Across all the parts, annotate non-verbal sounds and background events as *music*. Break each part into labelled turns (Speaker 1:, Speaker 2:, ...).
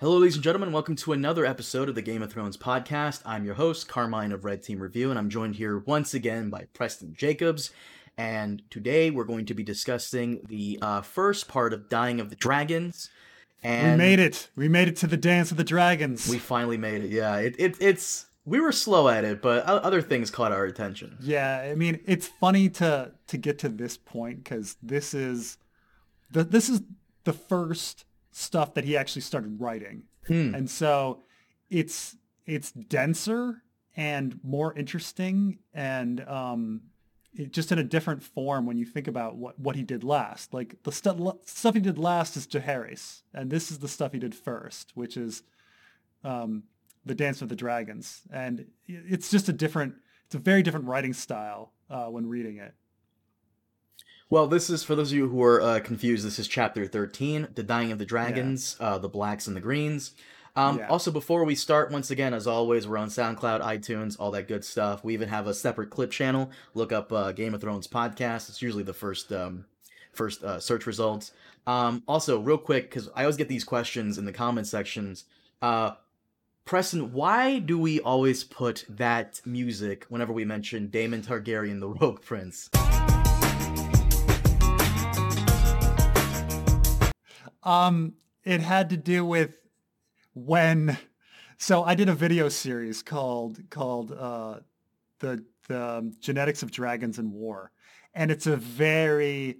Speaker 1: Hello, ladies and gentlemen. Welcome to another episode of the Game of Thrones podcast. I'm your host, Carmine of Red Team Review, and I'm joined here once again by Preston Jacobs. And today we're going to be discussing the uh, first part of Dying of the Dragons. And
Speaker 2: we made it. We made it to the Dance of the Dragons.
Speaker 1: We finally made it. Yeah, it, it it's we were slow at it, but other things caught our attention.
Speaker 2: Yeah, I mean, it's funny to to get to this point because this is the this is the first stuff that he actually started writing,
Speaker 1: hmm.
Speaker 2: and so it's it's denser and more interesting and um, it, just in a different form when you think about what, what he did last. Like the stu- stuff he did last is Jaehaerys, and this is the stuff he did first, which is um, the Dance with the Dragons, and it's just a different, it's a very different writing style uh, when reading it.
Speaker 1: Well, this is for those of you who are uh, confused. This is chapter thirteen, "The Dying of the Dragons," yeah. uh, the Blacks and the Greens. Um, yeah. Also, before we start, once again, as always, we're on SoundCloud, iTunes, all that good stuff. We even have a separate clip channel. Look up uh, Game of Thrones podcast. It's usually the first um, first uh, search results. Um, also, real quick, because I always get these questions in the comment sections. Uh, Preston, why do we always put that music whenever we mention Daemon Targaryen, the Rogue Prince?
Speaker 2: Um, it had to do with when so I did a video series called called uh, the the um, genetics of dragons and war, and it's a very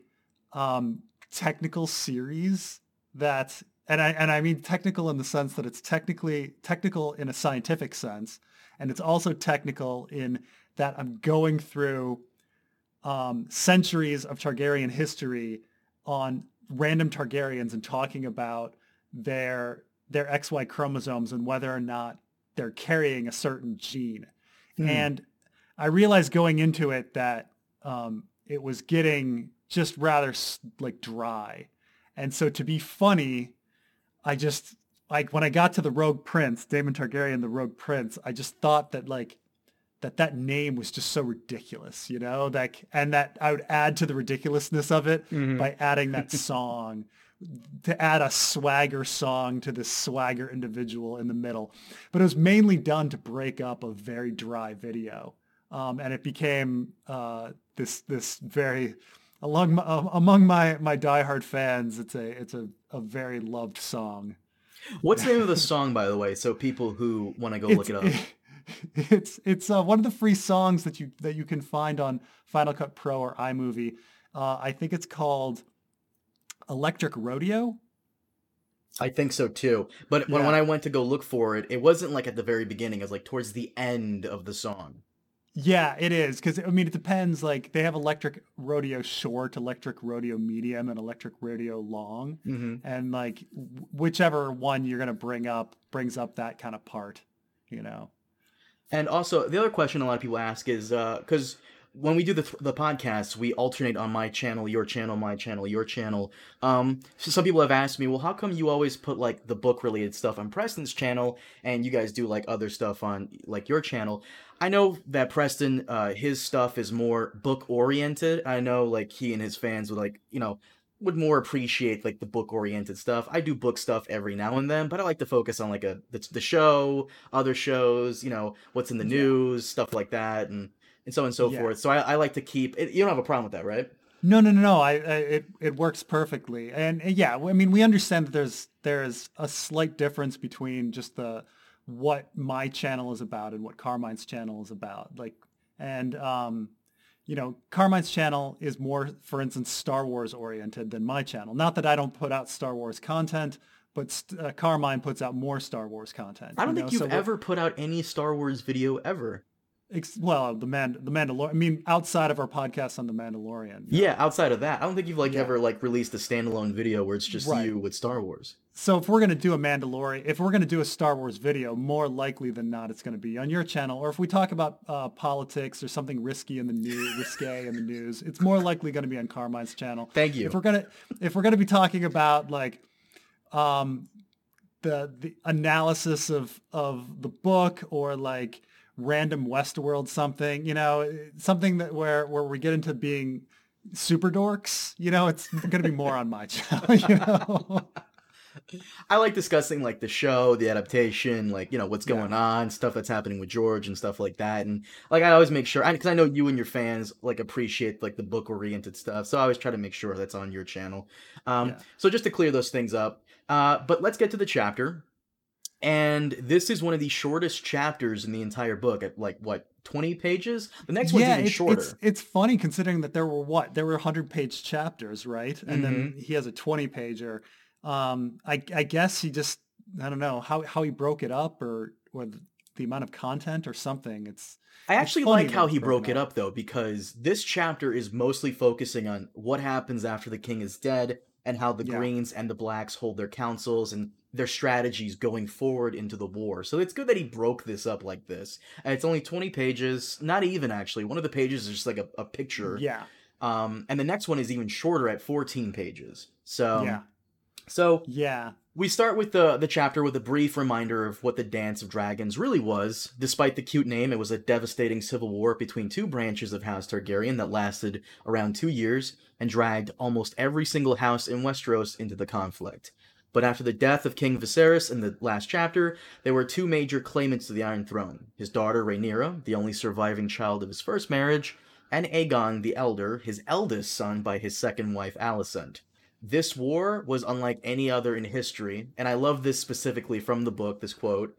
Speaker 2: um, technical series that and I and I mean technical in the sense that it's technically technical in a scientific sense, and it's also technical in that I'm going through um, centuries of Targaryen history on random Targaryens and talking about their their XY chromosomes and whether or not they're carrying a certain gene. Hmm. And I realized going into it that um, it was getting just rather like dry. And so to be funny, I just like when I got to the Rogue Prince, Daemon Targaryen, the Rogue Prince, I just thought that like that that name was just so ridiculous, you know, like and that I would add to the ridiculousness of it mm-hmm. by adding that song to add a swagger song to this swagger individual in the middle. But it was mainly done to break up a very dry video. Um, and it became uh, this this very along my, uh, among my my diehard fans. It's a it's a, a very loved song.
Speaker 1: What's the name of the *laughs* song, by the way, so people who want to go look it up? It,
Speaker 2: it's it's uh, one of the free songs that you that you can find on Final Cut Pro or iMovie. Uh, I think it's called Electric Rodeo.
Speaker 1: I think so too. But when, yeah. when I went to go look for it, it wasn't like at the very beginning. It was like towards the end of the song.
Speaker 2: Yeah, it is because I mean it depends. Like they have electric rodeo short, electric rodeo medium, and electric rodeo long,
Speaker 1: mm-hmm.
Speaker 2: and like whichever one you're gonna bring up brings up that kind of part, you know.
Speaker 1: And also the other question a lot of people ask is because uh, when we do the the podcast, we alternate on my channel, your channel, my channel, your channel. Um, so some people have asked me, well, how come you always put like the book related stuff on Preston's channel, and you guys do like other stuff on like your channel? I know that Preston, uh, his stuff is more book oriented. I know like he and his fans would like you know would more appreciate like the book oriented stuff. I do book stuff every now and then, but I like to focus on like a the, the show, other shows, you know, what's in the news, stuff like that, and and so on and so yeah. forth. So I, I like to keep. It, you don't have a problem with that, right?
Speaker 2: No, no, no, no. I, I it it works perfectly, and, and yeah, I mean, we understand that there's there's a slight difference between just the what my channel is about and what Carmine's channel is about. Like, and um, you know, Carmine's channel is more, for instance, Star Wars oriented than my channel. Not that I don't put out Star Wars content, but uh, Carmine puts out more Star Wars content.
Speaker 1: I don't you think you've so ever put out any Star Wars video ever
Speaker 2: well, the man, the Mandalorian. I mean, outside of our podcast on the Mandalorian.
Speaker 1: Yeah, outside of that, I don't think you've like yeah. ever like released a standalone video where it's just right. you with Star Wars.
Speaker 2: So if we're gonna do a Mandalorian, if we're gonna do a Star Wars video, more likely than not, it's gonna be on your channel. Or if we talk about uh, politics or something risky in the news, risque in the news, it's more likely gonna be on Carmine's channel.
Speaker 1: Thank you.
Speaker 2: If we're gonna, if we're gonna be talking about like, um, the the analysis of of the book or like random Westworld something, you know, something that where where we get into being super dorks, you know, it's going to be more on my *laughs* channel, you know.
Speaker 1: I like discussing like the show, the adaptation, like you know what's going
Speaker 2: Yeah.
Speaker 1: on, stuff that's happening with George and stuff like that. And like I always make sure, because I know you and your fans like appreciate like the book oriented stuff, so I always try to make sure that's on your channel. Um,
Speaker 2: Yeah.
Speaker 1: So just to clear those things up, uh, but let's get to the chapter. And this is one of the shortest chapters in the entire book at like what twenty pages. The next one's
Speaker 2: yeah,
Speaker 1: even
Speaker 2: it's,
Speaker 1: shorter.
Speaker 2: it's it's funny considering that there were what there were hundred page chapters, right? And then
Speaker 1: Mm-hmm.
Speaker 2: he has a twenty pager. Um, I I guess he just I don't know how how he broke it up or or the, the amount of content or something. It's
Speaker 1: I actually
Speaker 2: funny
Speaker 1: like how he broke it
Speaker 2: up.
Speaker 1: up though, because this chapter is mostly focusing on what happens after the king is dead and how the
Speaker 2: Yeah.
Speaker 1: Greens and the Blacks hold their councils and their strategies going forward into the war. So it's good that he broke this up like this. And it's only 20 pages, not even actually. One of the pages is just like a, a picture.
Speaker 2: yeah
Speaker 1: Um, and the next one is even shorter at 14 pages. So,
Speaker 2: yeah
Speaker 1: so
Speaker 2: yeah
Speaker 1: we start with the the chapter with a brief reminder of what the Dance of Dragons really was. Despite the cute name, it was a devastating civil war between two branches of House Targaryen that lasted around two years and dragged almost every single house in Westeros into the conflict. But after the death of King Viserys in the last chapter, there were two major claimants to the Iron Throne: his daughter Rhaenyra, the only surviving child of his first marriage, and Aegon the Elder, his eldest son by his second wife Alicent. This war was unlike any other in history, and I love this specifically from the book, this quote.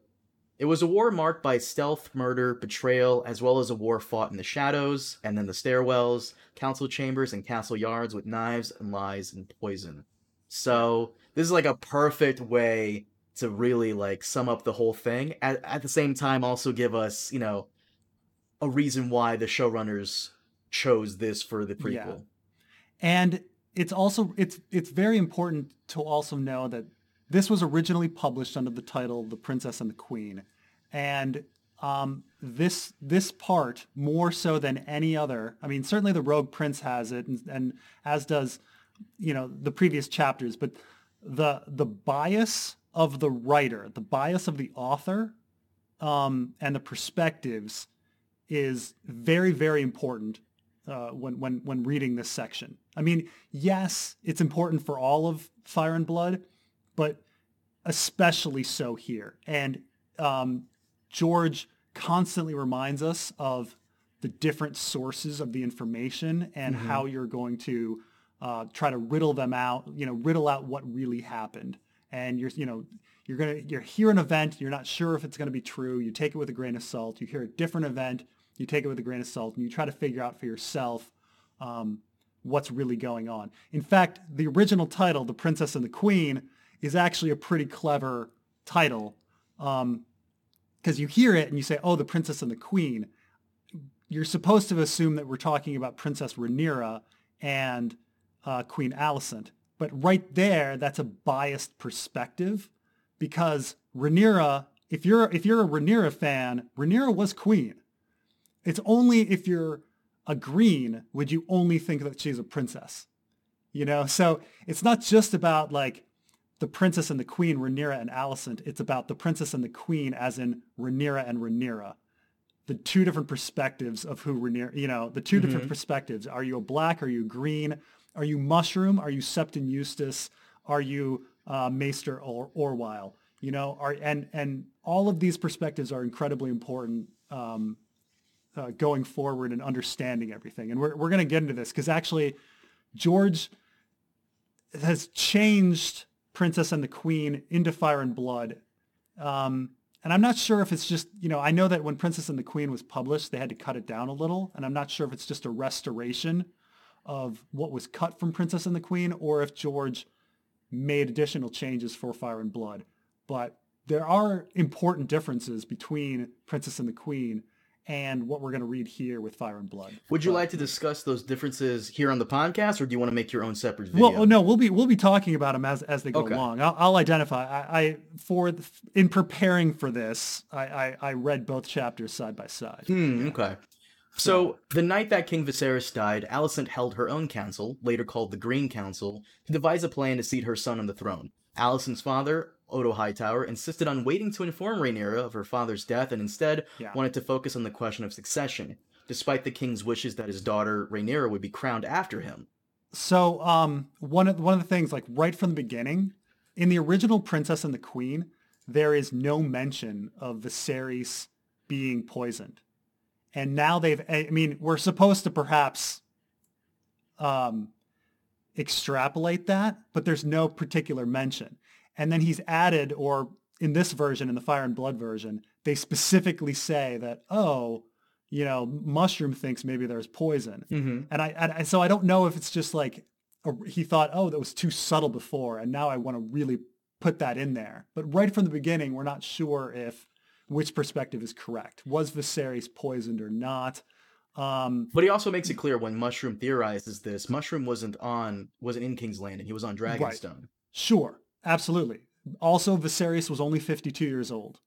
Speaker 1: It was a war marked by stealth, murder, betrayal, as well as a war fought in the shadows, and then the stairwells, council chambers, and castle yards with knives and lies and poison. So, this is like a perfect way to really like sum up the whole thing. At, at the same time, also give us, you know, a reason why the showrunners chose this for the prequel.
Speaker 2: Yeah. And it's also it's it's very important to also know that this was originally published under the title The Princess and the Queen. And um, this this part more so than any other. I mean, certainly the Rogue Prince has it, and, and as does you know the previous chapters. But the the bias of the writer, the bias of the author, um, and the perspectives is very very important uh, when when when reading this section. I mean, yes, it's important for all of Fire and Blood, but especially so here. And um, George constantly reminds us of the different sources of the information and
Speaker 1: Mhm.
Speaker 2: how you're going to uh, try to riddle them out. You know, riddle out what really happened. And you're you know you're gonna you're hear an event, you're not sure if it's gonna be true. You take it with a grain of salt. You hear a different event, you take it with a grain of salt, and you try to figure out for yourself um, what's really going on. In fact, the original title, The Princess and the Queen, is actually a pretty clever title because you hear it and you say, oh, The Princess and the Queen. You're supposed to assume that we're talking about Princess Rhaenyra and uh, Queen Alicent. But right there, that's a biased perspective because Rhaenyra, if you're if you're a Rhaenyra fan, Rhaenyra was queen. It's only if you're a green would you only think that she's a princess. You know, so it's not just about like the princess and the queen, Rhaenyra and Alicent. It's about the princess and the queen as in Rhaenyra and Rhaenyra. The two different perspectives of who Rhaenyra, you know, the 2 different perspectives. Are you a black? Are you green? Are you mushroom? Are you Septon Eustace? Are you uh, Maester or Orwyle? You know, are and and all of these perspectives are incredibly important um, uh, going forward and understanding everything. And we're we're going to get into this because actually, George has changed Princess and the Queen into Fire and Blood. Um, and I'm not sure if it's just, you know, I know that when Princess and the Queen was published, they had to cut it down a little. And I'm not sure if it's just a restoration of what was cut from Princess and the Queen or if George made additional changes for Fire and Blood. But there are important differences between Princess and the Queen and what we're going to read here with Fire and Blood.
Speaker 1: Would you
Speaker 2: But-
Speaker 1: like to discuss those differences here on the podcast, or do you want to make your own separate video?
Speaker 2: Well, no, we'll be we'll be talking about them as as they go
Speaker 1: Okay.
Speaker 2: along. I'll, I'll identify. I, I for the, in preparing for this, I, I I read both chapters side by side.
Speaker 1: Hmm, okay. So, the night that King Viserys died, Alicent held her own council, later called the Green Council, to devise a plan to seat her son on the throne. Alicent's father, Odo Hightower, insisted on waiting to inform Rhaenyra of her father's death and instead
Speaker 2: Yeah.
Speaker 1: wanted to focus on the question of succession, despite the king's wishes that his daughter Rhaenyra would be crowned after him.
Speaker 2: So um one of one of the things like right from the beginning, in the original Princess and the Queen, there is no mention of Viserys being poisoned. And now they've, I mean, we're supposed to perhaps um, extrapolate that, but there's no particular mention. And then he's added, or in this version, in the Fire and Blood version, they specifically say that, oh, you know, Mushroom thinks maybe there's poison.
Speaker 1: Mm-hmm.
Speaker 2: And I, and so I don't know if it's just like or he thought, oh, that was too subtle before, and now I want to really put that in there. But right from the beginning, we're not sure if which perspective is correct. Was Viserys poisoned or not? Um,
Speaker 1: But he also makes it clear when Mushroom theorizes this, Mushroom wasn't on wasn't in King's Landing. He was on Dragonstone.
Speaker 2: Sure, absolutely. Also, Viserys was only 52 years old.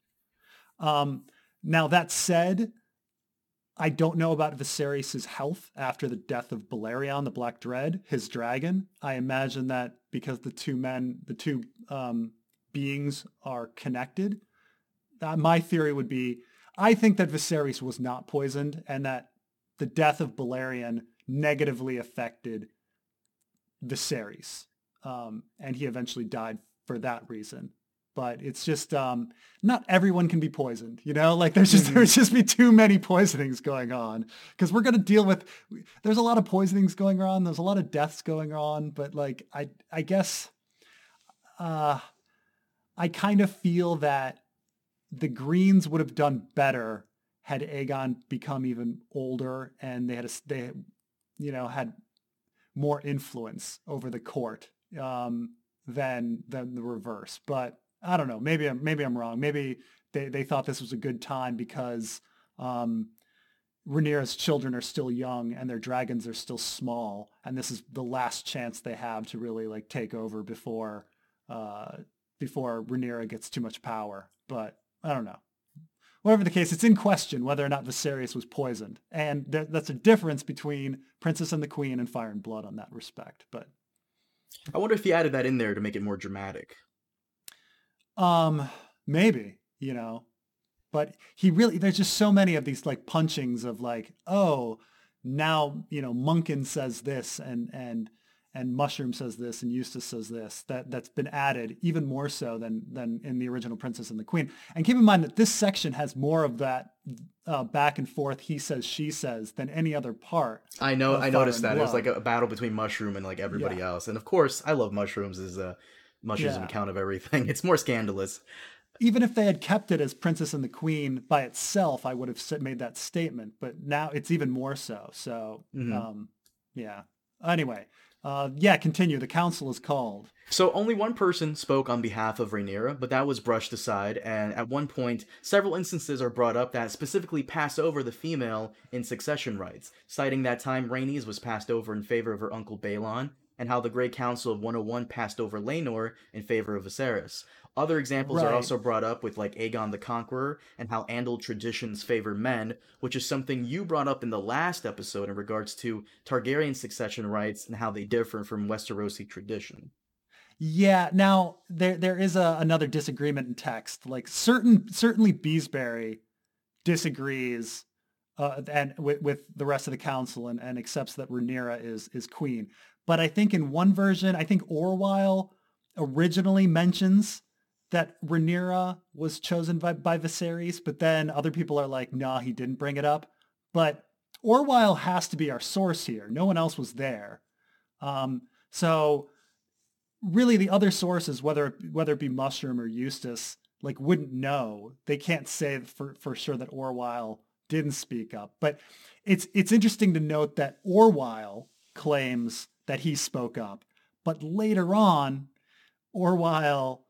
Speaker 2: Um, now, that said, I don't know about Viserys' health after the death of Balerion, the Black Dread, his dragon. I imagine that because the two men, the two um, beings are connected, uh, my theory would be, I think that Viserys was not poisoned and that the death of Balerion negatively affected Viserys. Um, and he eventually died for that reason. But it's just um, not everyone can be poisoned, you know. Like there's just
Speaker 1: Mhm.
Speaker 2: there's just be too many poisonings going on because we're gonna deal with. There's a lot of poisonings going on. There's a lot of deaths going on. But like I I guess, uh, I kind of feel that the Greens would have done better had Aegon become even older and they had a, they you know had more influence over the court um, than than the reverse. But I don't know. Maybe I'm maybe I'm wrong. Maybe they, they thought this was a good time because um, Rhaenyra's children are still young and their dragons are still small, and this is the last chance they have to really like take over before uh, before Rhaenyra gets too much power. But I don't know. Whatever the case, it's in question whether or not Viserys was poisoned, and th- that's a difference between Princess and the Queen and Fire and Blood on that respect. But
Speaker 1: I wonder if he added that in there to make it more dramatic.
Speaker 2: Um, maybe, you know, but he really, there's just so many of these like punchings of like, oh, now, you know, Munkun says this and, and, and Mushroom says this and Eustace says this, that, that's been added even more so than, than in the original Princess and the Queen. And keep in mind that this section has more of that uh, back and forth, he says, she says, than any other part.
Speaker 1: I know. I noticed that it was like a battle between Mushroom and like everybody
Speaker 2: Yeah.
Speaker 1: else, and of course, I love mushrooms as a mushrooms
Speaker 2: Yeah.
Speaker 1: account of everything. *laughs* It's more scandalous.
Speaker 2: even if they had kept it as Princess and the Queen by itself, I would have made that statement. But now it's even more so. So,
Speaker 1: Mhm.
Speaker 2: um, yeah. Anyway, uh, yeah. Continue. The council is called.
Speaker 1: So only one person spoke on behalf of Rhaenyra, but that was brushed aside, and at one point, several instances are brought up that specifically pass over the female in succession rights, citing that time Rhaenys was passed over in favor of her uncle Baelon, and how the Great Council of 101 passed over Laenor in favor of Viserys. Other examples are also brought up with like Aegon the Conqueror and how Andal traditions favor men, which is something you brought up in the last episode in regards to Targaryen succession rights and how they differ from Westerosi tradition.
Speaker 2: Yeah. Now there there is a, another disagreement in text. Like certain certainly Beesbury disagrees uh, and with, with the rest of the council and, and accepts that Rhaenyra is is queen. But I think in one version, I think Orwell originally mentions that Rhaenyra was chosen by, by Viserys, but then other people are like, nah, he didn't bring it up. But Orwell has to be our source here. No one else was there. Um, so really the other sources, whether whether it be Mushroom or Eustace, like wouldn't know. They can't say for, for sure that Orwell didn't speak up. But it's it's interesting to note that Orwell claims that he spoke up, but later on, Orwell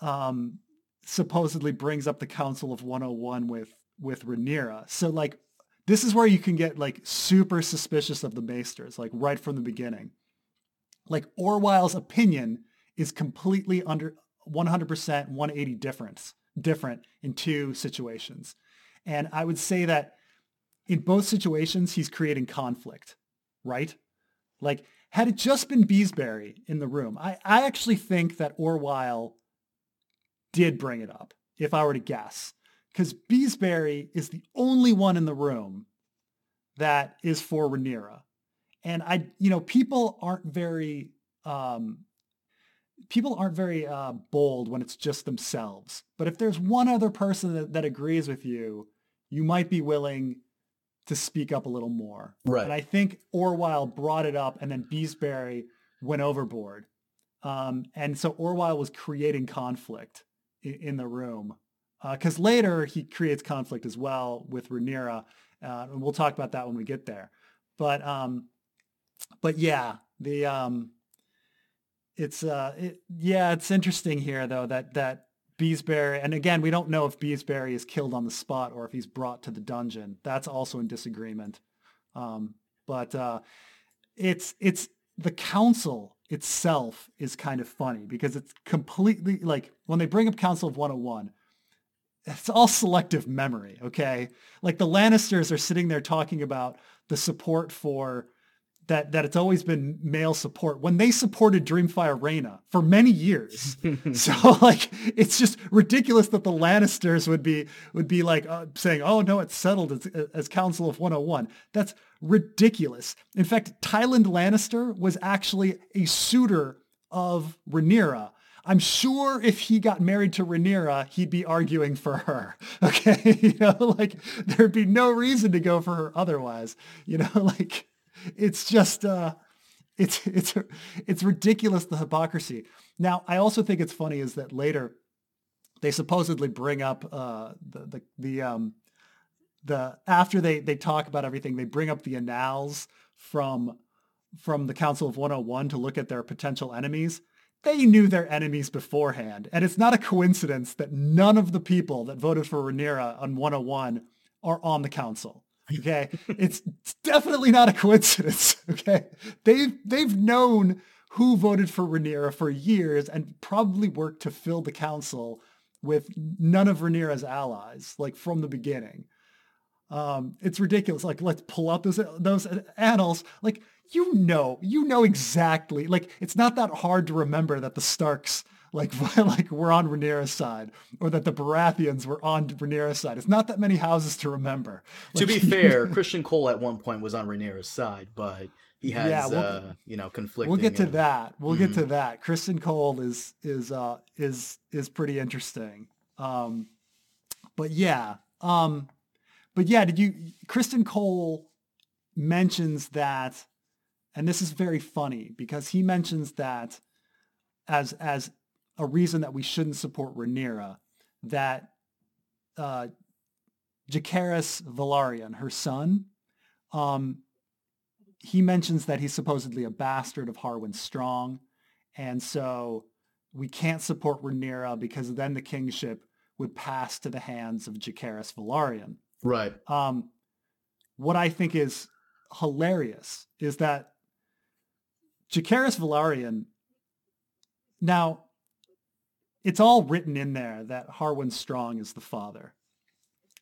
Speaker 2: um, supposedly brings up the Council of 101 with with Rhaenyra. So like this is where you can get like super suspicious of the Maesters, like right from the beginning. Like Orwell's opinion is completely under 100% 180 difference different in two situations. And I would say that in both situations he's creating conflict, right? Like had it just been Beesbury in the room, I, I actually think that Orwell did bring it up, if I were to guess. Because Beesbury is the only one in the room that is for Rhaenyra. And I, you know, people aren't very, um, people aren't very uh, bold when it's just themselves. But if there's one other person that, that agrees with you, you might be willing to speak up a little more.
Speaker 1: Right.
Speaker 2: And I think Orwell brought it up and then Beesbury went overboard. Um, and so Orwell was creating conflict in, the room. Because uh, later he creates conflict as well with Rhaenyra. Uh, and we'll talk about that when we get there. But um, but yeah, the um, it's uh, it, yeah, it's interesting here though that that Beesbury, and again, we don't know if Beesbury is killed on the spot or if he's brought to the dungeon. That's also in disagreement. Um, but uh, it's it's the council itself is kind of funny because it's completely like when they bring up Council of 101, it's all selective memory, okay? Like the Lannisters are sitting there talking about the support for that that it's always been male support when they supported Dreamfyre Rhaena for many years. *laughs* so like it's just ridiculous that the Lannisters would be would be like uh, saying, "Oh no, it's settled as, as Council of 101." That's ridiculous. In fact, Tyland Lannister was actually a suitor of Rhaenyra. I'm sure if he got married to Rhaenyra, he'd be arguing for her. *laughs* Okay, *laughs* you know, like there'd be no reason to go for her otherwise. You know, like it's just uh, it's it's it's ridiculous the hypocrisy. Now, I also think it's funny is that later they supposedly bring up uh, the the the um the after they they talk about everything, they bring up the annals from from the Council of 101 to look at their potential enemies. They knew their enemies beforehand, and it's not a coincidence that none of the people that voted for Rhaenyra on 101 are on the council. Okay. it's definitely not a coincidence. *laughs* Okay. They've, they've known who voted for Rhaenyra for years and probably worked to fill the council with none of Rhaenyra's allies, like from the beginning. Um, it's ridiculous. Like, let's pull out those, those annals. Like, you know, you know exactly. Like, it's not that hard to remember that the Starks like *laughs* like we're on Rhaenyra's side, or that the Baratheons were on Rhaenyra's side. It's not that many houses to remember.
Speaker 1: Like, to be *laughs* fair, Christian Cole at one point was on Rhaenyra's side, but he has yeah, we'll, uh, you know conflicting.
Speaker 2: We'll get to that. We'll mm-hmm. get to that. Criston Cole is is uh is is pretty interesting. Um, but yeah, um, but yeah, did you Criston Cole mentions that, and this is very funny because he mentions that as as a reason that we shouldn't support Rhaenyra, that uh, Jacaerys Velaryon, her son, um, he mentions that he's supposedly a bastard of Harwin Strong, and so we can't support Rhaenyra because then the kingship would pass to the hands of Jacaerys Velaryon.
Speaker 1: Right.
Speaker 2: Um, what I think is hilarious is that Jacaerys Velaryon. Now, it's all written in there that Harwin Strong is the father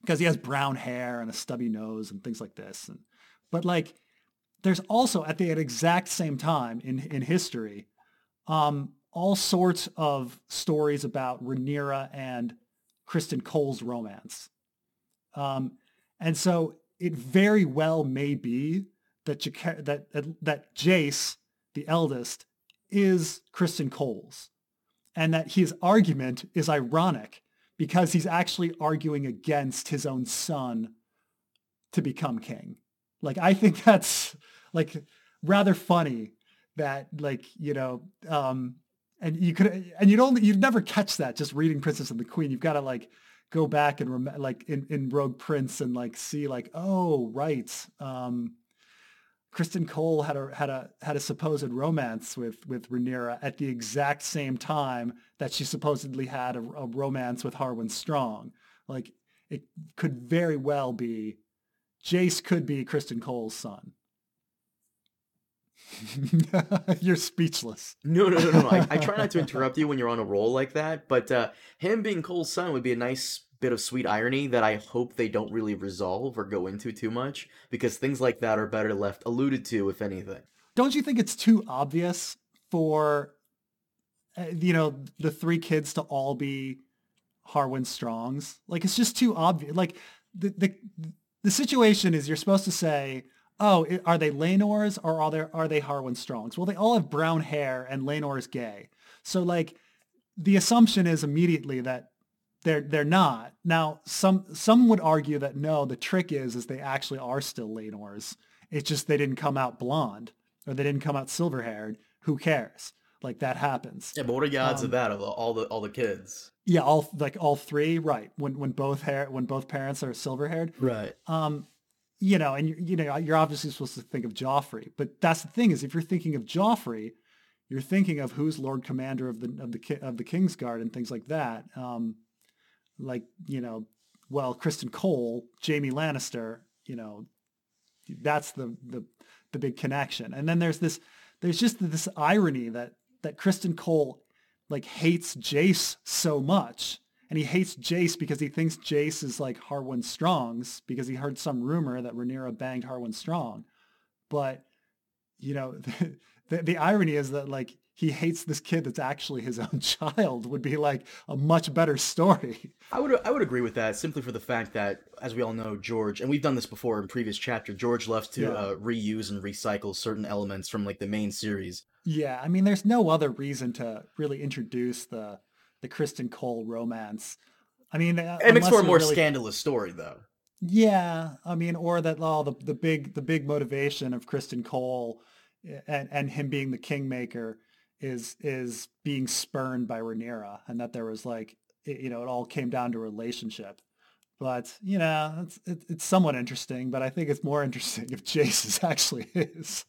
Speaker 2: because he has brown hair and a stubby nose and things like this. And, but like, there's also at the exact same time in, in history, um, all sorts of stories about Rhaenyra and Criston Cole's romance. Um, and so it very well may be that, that, that Jace, the eldest, is Criston Cole's and that his argument is ironic because he's actually arguing against his own son to become king. Like I think *laughs* that's like rather funny that like, you know, um and you could and you'd only you'd never catch that just reading Princess and the Queen. You've got to like go back and rem- like in, in Rogue Prince and like see like, oh, right. Um Criston Cole had a had a had a supposed romance with with Rhaenyra at the exact same time that she supposedly had a, a romance with Harwin Strong. Like it could very well be Jace could be Criston Cole's son. *laughs* you're speechless.
Speaker 1: No, no, no, no. I, I, try not to *laughs* interrupt you when you're on a roll like that, but uh, him being Cole's son would be a nice bit of sweet irony that I hope they don't really resolve or go into too much because things like that are better left alluded to, if anything.
Speaker 2: Don't you think it's too obvious for, uh, you know, the three kids to all be Harwin Strongs? Like, it's just too obvious. Like, the, the, the situation is you're supposed to say, oh, are they Laenor's or are they, are they Harwin Strongs? Well, they all have brown hair and Laenor is gay. So like the assumption is immediately that they're they're not. Now some some would argue that no, the trick is is they actually are still Laenors. It's just they didn't come out blonde or they didn't come out silver haired. Who cares? Like that happens.
Speaker 1: Yeah, but what are the odds
Speaker 2: Um,
Speaker 1: of that of all the all the kids?
Speaker 2: Yeah, all like all three, right? When when both hair when both parents are silver haired.
Speaker 1: Right.
Speaker 2: Um, you know, and you, you know, you're obviously supposed to think of Joffrey, but that's the thing is, if you're thinking of Joffrey, you're thinking of who's Lord Commander of the of the of the Kingsguard and things like that. Um, like you know, well, Criston Cole, Jaime Lannister, you know, that's the the the big connection. And then there's this there's just this irony that that Criston Cole like hates Jace so much. And he hates Jace because he thinks Jace is like Harwin Strong's because he heard some rumor that Rhaenyra banged Harwin Strong. But, you know, the, *laughs* the, the irony is that like he hates this kid that's actually his *laughs* own child would be like a much better story.
Speaker 1: I would I would agree with that simply for the fact that, as we all know, George, and we've done this before in previous chapter, George loves to
Speaker 2: Yeah.
Speaker 1: uh, reuse and recycle certain elements from like the main series.
Speaker 2: Yeah, I mean, there's no other reason to really introduce the the Criston Cole romance. I mean, uh,
Speaker 1: It makes for a more
Speaker 2: really-
Speaker 1: scandalous story, though.
Speaker 2: Yeah, I mean, or that oh, the the big the big motivation of Criston Cole eh, and and him being the kingmaker is is being spurned by Rhaenyra, and that there was like it, you know it all came down to relationship. But you know, it's it, it's somewhat interesting. But I think it's more interesting *laughs* if Jace is actually his.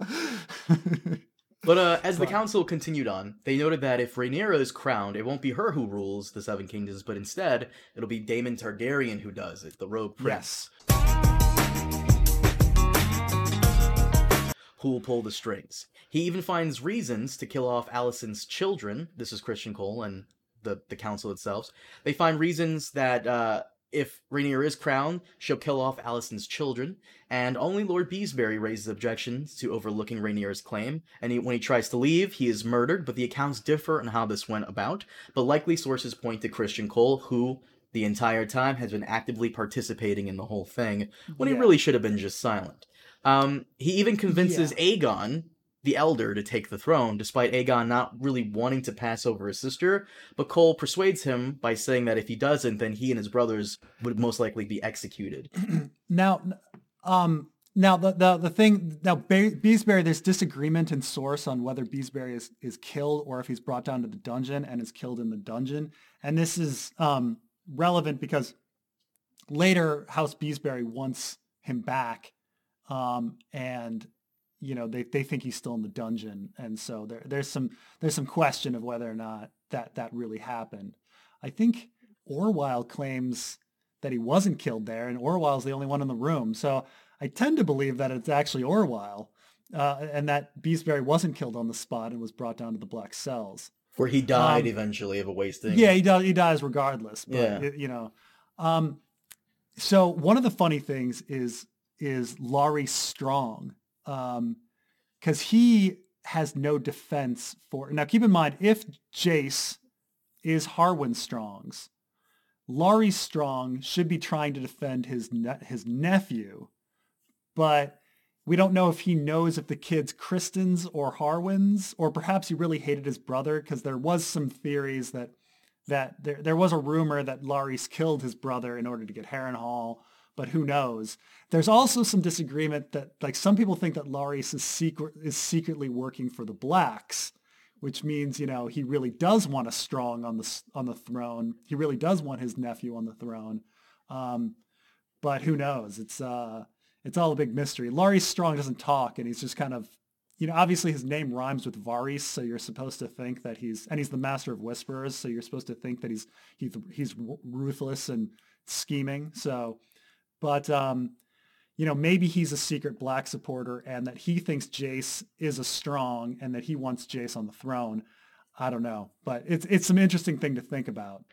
Speaker 2: *laughs*
Speaker 1: But uh, as the council continued on, they noted that if Rhaenyra is crowned, it won't be her who rules the Seven Kingdoms, but instead it'll be Daemon Targaryen who does it, the Rogue Prince, who will pull the strings. He even finds reasons to kill off Alicent's children. This is Christian Cole and the the council itself. They find reasons that uh, if Rhaenyra is crowned, she'll kill off Alicent's children, and only Lord Beesbury raises objections to overlooking Rhaenyra's claim, and he, when he tries to leave, he is murdered, but the accounts differ on how this went about, but likely sources point to Christian Cole, who the entire time has been actively participating in the whole thing, when he really should have been just silent. Um, he even convinces Aegon, the elder, to take the throne, despite Aegon not really wanting to pass over his sister, but Cole persuades him by saying that if he doesn't, then he and his brothers would most likely be executed. *clears throat*
Speaker 2: Now, um, now the, the the thing now Be- Beesbury, there's disagreement in source on whether Beesbury is is killed or if he's brought down to the dungeon and is killed in the dungeon, and this is um relevant because later House Beesbury wants him back, um, and you know they they think he's still in the dungeon, and so there there's some there's some question of whether or not that that really happened. I think Orwell claims that he wasn't killed there, and Orwell's the only one in the room. So I tend to believe that it's actually Orwell, uh, and that Beesbury wasn't killed on the spot and was brought down to the black cells.
Speaker 1: Where he died
Speaker 2: Um,
Speaker 1: eventually of a wasting.
Speaker 2: Yeah, he does. He dies regardless. But
Speaker 1: Yeah.
Speaker 2: it- you know, um, so one of the funny things is is Larys Strong, Um, because he has no defense for. Now, keep in mind, if Jace is Harwin Strong's, Larys Strong should be trying to defend his ne- his nephew, but we don't know if he knows if the kid's Criston's or Harwin's, or perhaps he really hated his brother because there was some theories that that there, there was a rumor that Larys killed his brother in order to get Harrenhal, but who knows? There's also some disagreement that like some people think that Larys is secret is secretly working for the blacks, which means, you know, he really does want a strong on the on the throne. He really does want his nephew on the throne. Um, but who knows? It's uh it's all a big mystery. Larys Strong doesn't talk and he's just kind of you know, obviously his name rhymes with Varys, so you're supposed to think that he's, and he's the master of whisperers, so you're supposed to think that he's he's he's ruthless and scheming. So, but um, you know, maybe he's a secret black supporter, and that he thinks Jace is a strong, and that he wants Jace on the throne. I don't know, but it's it's some interesting thing to think about.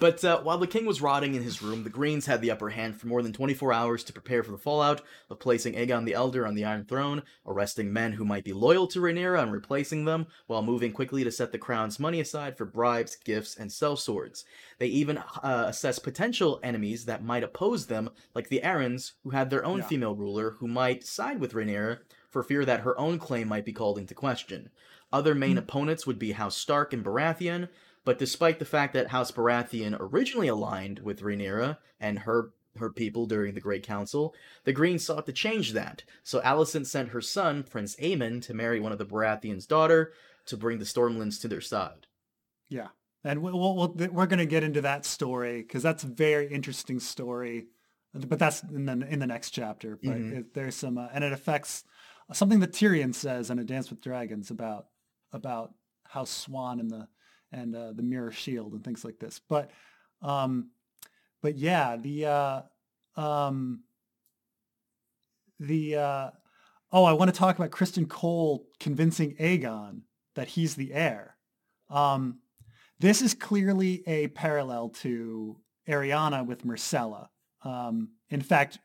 Speaker 1: But uh, while the king was rotting in his room, the Greens had the upper hand for more than 24 hours to prepare for the fallout of placing Aegon the Elder on the Iron Throne, arresting men who might be loyal to Rhaenyra and replacing them, while moving quickly to set the crown's money aside for bribes, gifts, and sellswords. They even uh, assessed potential enemies that might oppose them, like the Arryns, who had their own
Speaker 2: Yeah.
Speaker 1: female ruler who might side with Rhaenyra for fear that her own claim might be called into question. Other main opponents would be House Stark and Baratheon, but despite the fact that House Baratheon originally aligned with Rhaenyra and her her people during the Great Council, the Greens sought to change that. So Alicent sent her son, Prince Aemond, to marry one of the Baratheon's daughter to bring the Stormlands to their side.
Speaker 2: Yeah, and we'll, we'll, we're going to get into that story because that's a very interesting story. But that's in the in the next chapter. But
Speaker 1: Mhm.
Speaker 2: it, there's some, uh, and it affects something that Tyrion says in A Dance with Dragons about about House Swan and the and uh, the Mirror Shield and things like this. But um, but yeah, the uh, um, the uh, oh, I want to talk about Criston Cole convincing Aegon that he's the heir. Um, this is clearly a parallel to Ariana with Myrcella. Um, in fact,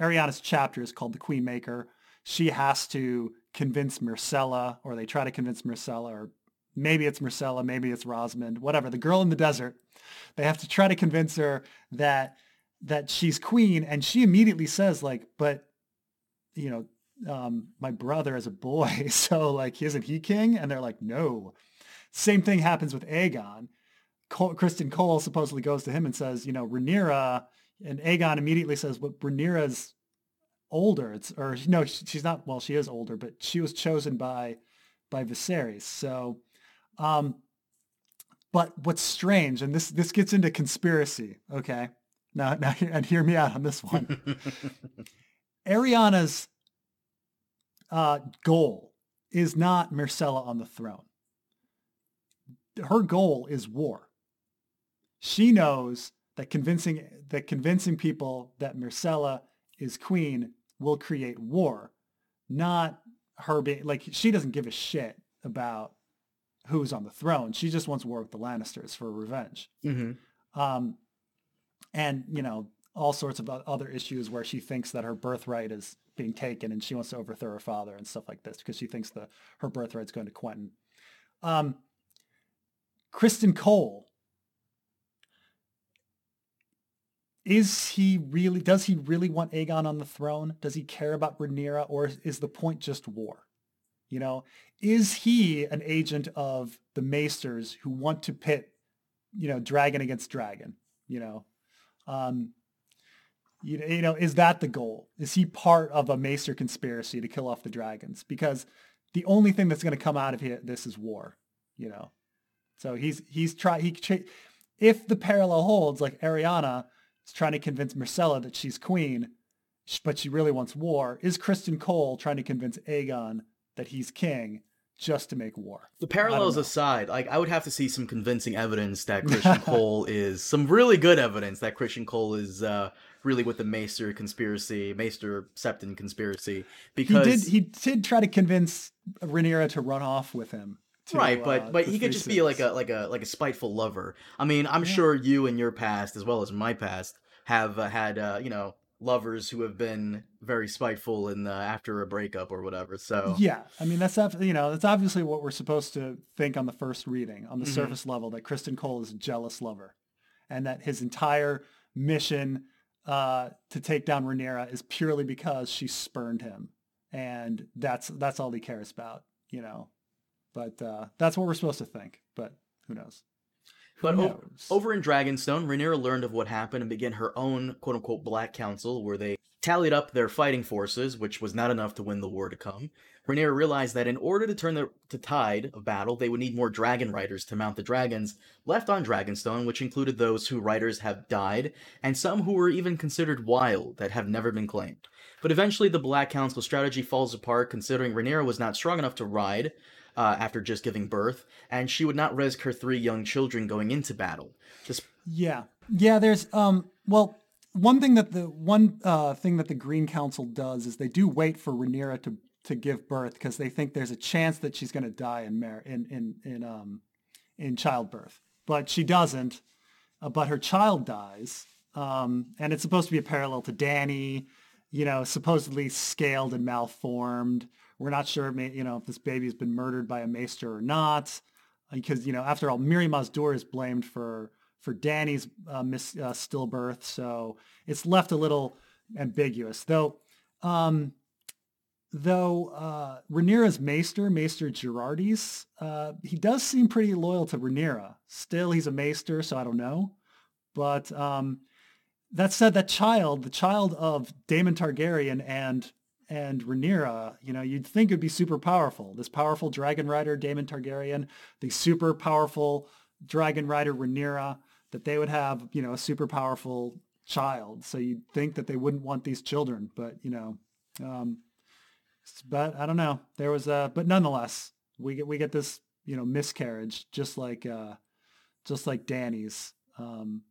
Speaker 2: Ariana's chapter is called The Queen Maker. She has to convince Myrcella, or they try to convince Myrcella, or maybe it's Myrcella, maybe it's Rosamund, whatever, the girl in the desert. They have to try to convince her that that she's queen, and she immediately says, like, but you know, um, my brother is a boy, *laughs* so like, isn't he king? And they're like, no. Same thing happens with Aegon. Criston Cole supposedly goes to him and says, you know, Rhaenyra, and Aegon immediately says, but Rhaenyra's older. It's or no, she's not. Well, she is older, but she was chosen by by Viserys. So, um, but what's strange, and this this gets into conspiracy. Okay, now now and hear me out on this *laughs* one. Ariana's uh, goal is not Myrcella on the throne. Her goal is war. She knows that convincing that convincing people that Myrcella is queen will create war, not her being like she doesn't give a shit about who's on the throne. She just wants war with the Lannisters for revenge
Speaker 1: hmm
Speaker 2: um, and you know all sorts of other issues where she thinks that her birthright is being taken and she wants to overthrow her father and stuff like this because she thinks the her birthright's going to Quentyn. Um, Criston Cole is he really does he really want Aegon on the throne? Does he care about Rhaenyra or is the point just war? You know, is he an agent of the Maesters who want to pit you know, dragon against dragon, you know. Um, you, know- you know, is that the goal? Is he part of a Maester conspiracy to kill off the dragons? Because the only thing that's going to come out of here, this is war, you know. So he's he's trying. He if the parallel holds, like Ariana is trying to convince Myrcella that she's queen, but she really wants war. Is Criston Cole trying to convince Aegon that he's king just to make war?
Speaker 1: The parallels aside, like I would have to see some convincing evidence that *laughs* Christian Cole is some really good evidence that Christian Cole is uh, really with the Maester conspiracy, Maester Septon conspiracy. Because
Speaker 2: he did he did try to convince Rhaenyra to run off with him. to,
Speaker 1: right, but
Speaker 2: uh,
Speaker 1: but he could just be like a like a like a spiteful lover. I mean, I'm
Speaker 2: Yeah.
Speaker 1: sure you in your past as well as my past have uh, had uh, you know lovers who have been very spiteful in uh, after a breakup or whatever. So
Speaker 2: Yeah, I mean that's you know that's obviously what we're supposed to think on the first reading, on the
Speaker 1: Mhm.
Speaker 2: surface level, that Criston Cole is a jealous lover, and that his entire mission uh, to take down Rhaenyra is purely because she spurned him, and that's that's all he cares about, you know. But uh, that's what we're supposed to think. But who knows? Who
Speaker 1: But o- Over in Dragonstone, Rhaenyra learned of what happened and began her own quote-unquote Black Council, where they tallied up their fighting forces, which was not enough to win the war to come. Rhaenyra realized that in order to turn the, the tide of battle, they would need more dragon riders to mount the dragons left on Dragonstone, which included those whose riders have died, and some who were even considered wild that have never been claimed. But eventually, the Black Council strategy falls apart, considering Rhaenyra was not strong enough to ride, uh, after just giving birth, and she would not risk her three young children going into battle. This,
Speaker 2: Yeah, yeah. There's um. Well, one thing that the one uh, thing that the Green Council does is they do wait for Rhaenyra to to give birth because they think there's a chance that she's going to die in mar- in in in um in childbirth, but she doesn't. Uh, but her child dies, um, and it's supposed to be a parallel to Dany. You know, supposedly scaled and malformed. We're not sure, you know, if this baby has been murdered by a maester or not, because you know, after all, Mirri Maz Duur is blamed for for Dany's uh, mis- uh, stillbirth, so it's left a little ambiguous. Though, um, though uh, Rhaenyra's maester, Maester Gerardys, uh, he does seem pretty loyal to Rhaenyra. Still, he's a maester, so I don't know. But um, that said, that child, the child of Daemon Targaryen and and Rhaenyra, you know, you'd think it'd be super powerful. This powerful dragon rider, Daemon Targaryen, the super powerful dragon rider, Rhaenyra, that they would have, you know, a super powerful child. So you'd think that they wouldn't want these children, but you know, um, but I don't know. There was a, but nonetheless, we get we get this, you know, miscarriage, just like uh, just like Dany's. Um,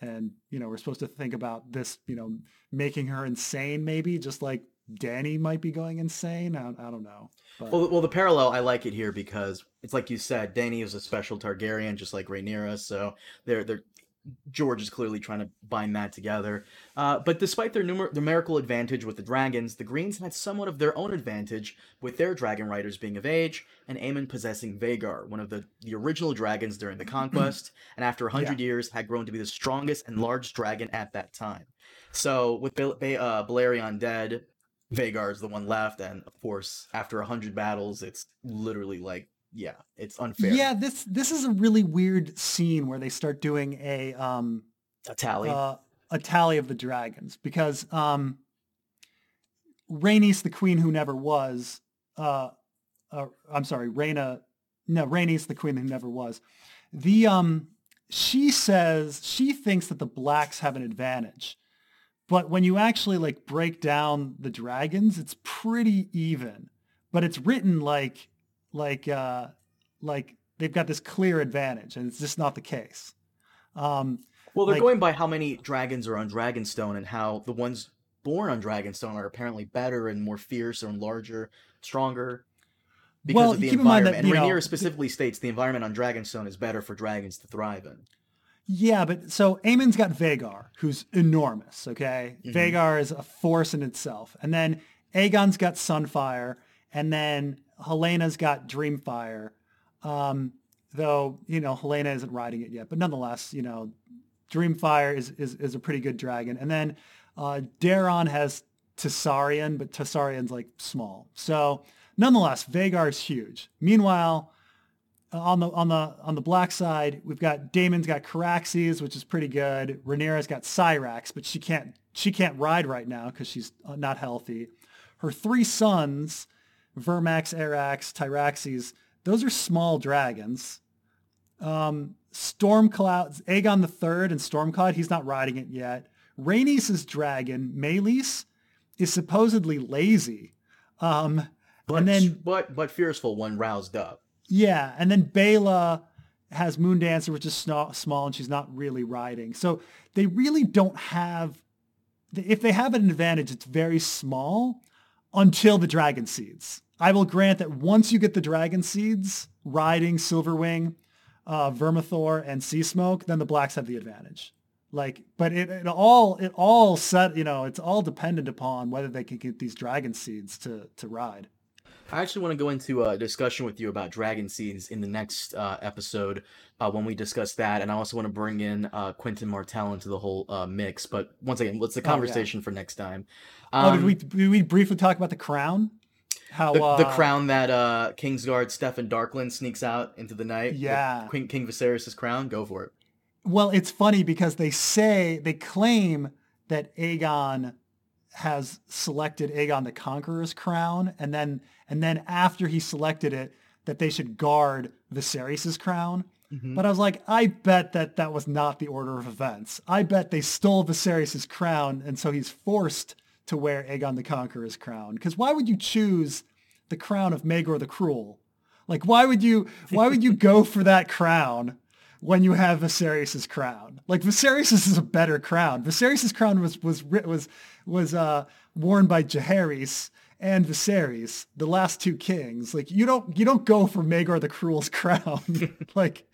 Speaker 2: and you know, we're supposed to think about this, you know, making her insane, maybe just like Dany might be going insane. I, I don't know.
Speaker 1: But... Well, well, the parallel I like it here because it's like you said, Dany is a special Targaryen, just like Rhaenyra. So they're they're George is clearly trying to bind that together. Uh, but despite their numer- numerical advantage with the dragons, the Greens had somewhat of their own advantage with their dragon riders being of age and Aemond possessing Vhagar, one of the, the original dragons during the *clears throat* conquest, and after 100 yeah. years had grown to be the strongest and largest dragon at that time. So with Be- Be- uh, Balerion dead, Vhagar is the one left, and of course, after a 100 battles, it's literally like yeah, it's unfair.
Speaker 2: Yeah, this this is a really weird scene where they start doing a um
Speaker 1: a tally. Uh,
Speaker 2: a tally of the dragons because um Rhaenys, the queen who never was, uh, uh I'm sorry, Rhaena, no, Rhaenys, the queen who never was. The um she says she thinks that the blacks have an advantage. But when you actually like break down the dragons, it's pretty even. But it's written like like uh, like they've got this clear advantage, and it's just not the case. Um,
Speaker 1: well, they're like, going by how many dragons are on Dragonstone, and how the ones born on Dragonstone are apparently better and more fierce and larger, stronger because well, of the environment. That, and Rhaenyra know, specifically states the environment on Dragonstone is better for dragons to thrive in.
Speaker 2: Yeah, but so Aemond's got Vhagar, who's enormous. Okay, mm-hmm. Vhagar is a force in itself, and then Aegon's got Sunfire, and then Helaena's got Dreamfyre, um, though you know Helena isn't riding it yet. But nonetheless, you know, Dreamfyre is is, is a pretty good dragon. And then uh, Daeron has Tessarion, but Tessarion's like small. So nonetheless, Vhagar is huge. Meanwhile, on the on the on the black side, we've got Daemon's got Caraxes, which is pretty good. Rhaenyra's got Syrax, but she can't she can't ride right now because she's uh, not healthy. Her three sons Vermax, Arrax, Tyraxes, those are small dragons. Um, Stormcloud, Aegon the Third and Stormcloud, he's not riding it yet. Rhaenys' dragon, Meleys, is supposedly lazy. Um,
Speaker 1: but, and then, but but fearful when roused up.
Speaker 2: Yeah, and then Baela has Moondancer, which is small, and she's not really riding. So they really don't have. If they have an advantage, it's very small until the dragon seeds. I will grant that once you get the dragon seeds riding Silverwing, uh, Vermithor, and Sea Smoke, then the blacks have the advantage. Like, but it, it all it all set you know it's all dependent upon whether they can get these dragon seeds to to ride.
Speaker 1: I actually want to go into a discussion with you about dragon seeds in the next uh, episode uh, when we discuss that, and I also want to bring in uh, Quentyn Martell into the whole uh, mix. But once again, what's the conversation oh, yeah. for next time?
Speaker 2: Um, oh, did we did we briefly talk about the crown?
Speaker 1: How the, uh, the crown that uh, Kingsguard Steffon Darklyn sneaks out into the night?
Speaker 2: Yeah,
Speaker 1: King, King Viserys' crown. Go for it.
Speaker 2: Well, it's funny because they say they claim that Aegon has selected Aegon the Conqueror's crown, and then and then after he selected it, that they should guard Viserys' crown. Mm-hmm. But I was like, I bet that that was not the order of events. I bet they stole Viserys' crown, and so he's forced to wear Aegon the Conqueror's crown. Because why would you choose the crown of Maegor the Cruel? Like, why would you? Why would you go for that crown when you have Viserys' crown? Like, Viserys is a better crown. Viserys' crown was was was was uh, worn by Jaehaerys and Viserys, the last two kings. Like you don't you don't go for Maegor the Cruel's *laughs* crown. *laughs* like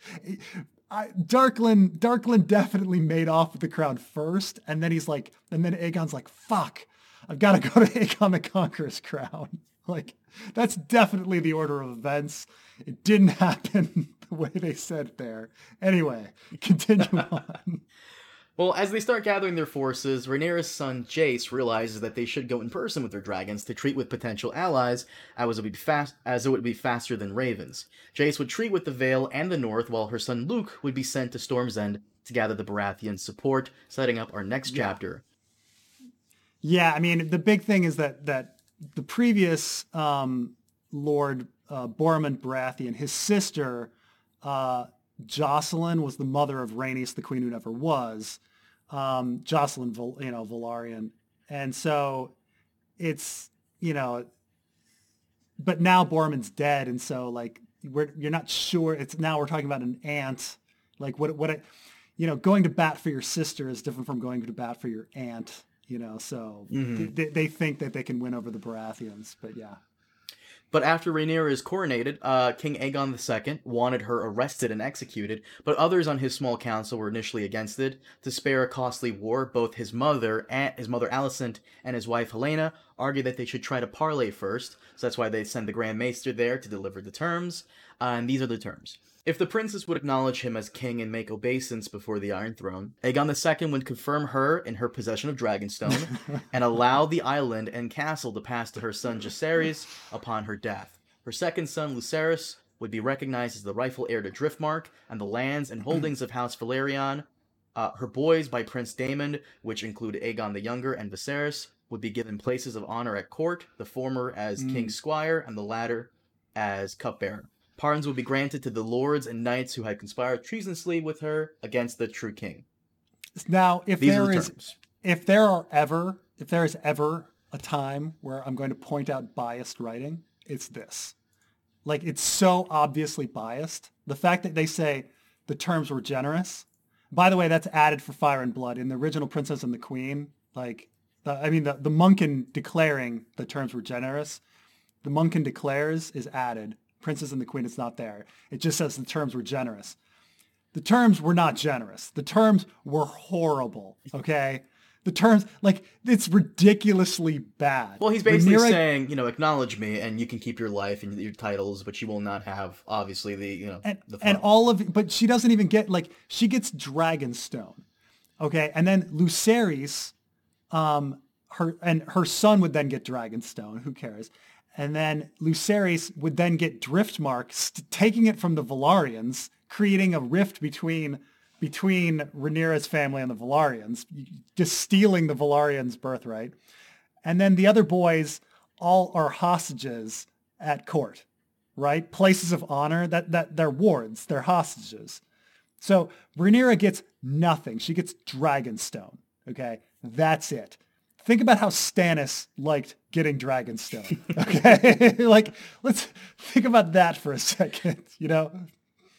Speaker 2: I, Darklyn Darklyn definitely made off with the crown first, and then he's like, and then Aegon's like, fuck, I've got to *laughs* go to Aegon the Conqueror's crown. Like that's definitely the order of events. It didn't happen the way they said it there. Anyway, *laughs* continue *laughs* on.
Speaker 1: Well, as they start gathering their forces, Rhaenyra's son Jace realizes that they should go in person with their dragons to treat with potential allies, as it would be, fast, as it would be faster than ravens. Jace would treat with the Vale and the North, while her son Luke would be sent to Storm's End to gather the Baratheon support, setting up our next
Speaker 2: Yeah.
Speaker 1: chapter.
Speaker 2: Yeah, I mean, the big thing is that that the previous um, Lord uh, Boremund Baratheon, his sister uh, Jocelyn, was the mother of Rhaenys, the queen who never was. Um, Jocelyn, you know, Velaryon, and so it's you know, but now Boremund's dead, and so like we're you're not sure. It's now we're talking about an aunt. Like what what it, you know, going to bat for your sister is different from going to bat for your aunt. You know, so
Speaker 1: Mhm.
Speaker 2: they, they think that they can win over the Baratheons, but yeah.
Speaker 1: But after Rhaenyra is coronated, uh, King Aegon II wanted her arrested and executed, but others on his small council were initially against it. To spare a costly war, both his mother, and his mother Alicent, and his wife Helaena argued that they should try to parley first. So that's why they send the Grand Maester there to deliver the terms. Uh, and these are the terms. If the princess would acknowledge him as king and make obeisance before the Iron Throne, Aegon II would confirm her in her possession of Dragonstone *laughs* and allow the island and castle to pass to her son Jacaerys upon her death. Her second son Lucerys would be recognized as the rightful heir to Driftmark and the lands and holdings of House Velaryon. Uh, her boys by Prince Daemon, which include Aegon the Younger and Viserys, would be given places of honor at court, the former as
Speaker 2: Mm.
Speaker 1: King's Squire and the latter as Cupbearer. Pardons would be granted to the lords and knights who had conspired treasonously with her against the true king.
Speaker 2: Now, if
Speaker 1: These
Speaker 2: there
Speaker 1: the
Speaker 2: is if there are ever if there is ever a time where I'm going to point out biased writing, it's this. Like it's so obviously biased. The fact that they say the terms were generous. By the way, that's added for Fire and Blood in the original Princess and the Queen. Like, the, I mean, the the Munkun declaring the terms were generous. The Munkun declares is added. Princess and the Queen it's not there. It just says the terms were generous the terms were not generous. The terms were horrible. Okay. The terms, like, it's ridiculously bad.
Speaker 1: Well, he's basically
Speaker 2: Rhaenyra-
Speaker 1: saying, you know, acknowledge me, and you can keep your life and your titles, but you will not have, obviously, the you know,
Speaker 2: and,
Speaker 1: the
Speaker 2: and all of but she doesn't even get like she gets Dragonstone, okay, and then Lucerys, um, her and her son would then get Dragonstone. Who cares? And then Lucerys would then get Driftmark, st- taking it from the Velaryons, creating a rift between between Rhaenyra's family and the Velaryons, just stealing the Velaryons' birthright. And then the other boys all are hostages at court right? Places of honor that that they're wards, they're hostages. So Rhaenyra gets nothing. She gets Dragonstone. Okay, that's it. Think about how Stannis liked getting Dragonstone. Okay, *laughs* like let's think about that for a second. You know,